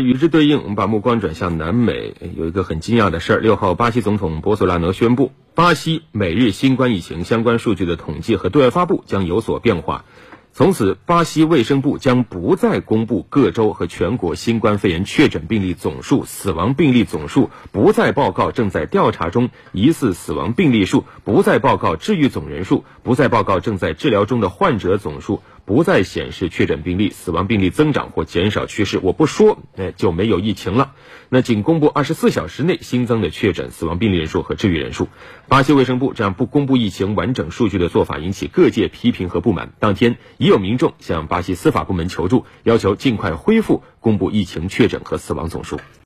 与之对应，我们把目光转向南美，有一个很惊讶的事儿。六号，巴西总统博索纳罗宣布，巴西每日新冠疫情相关数据的统计和对外发布将有所变化。从此，巴西卫生部将不再公布各州和全国新冠肺炎确诊病例总数、死亡病例总数，不再报告正在调查中疑似死亡病例数，不再报告治愈总人数，不再报告正在治疗中的患者总数，不再显示确诊病例、死亡病例增长或减少趋势。我不说，哎，就没有疫情了。那仅公布二十四小时内新增的确诊、死亡病例人数和治愈人数。巴西卫生部这样不公布疫情完整数据的做法引起各界批评和不满。当天已。有民众向巴西司法部门求助，要求尽快恢复公布疫情确诊和死亡总数。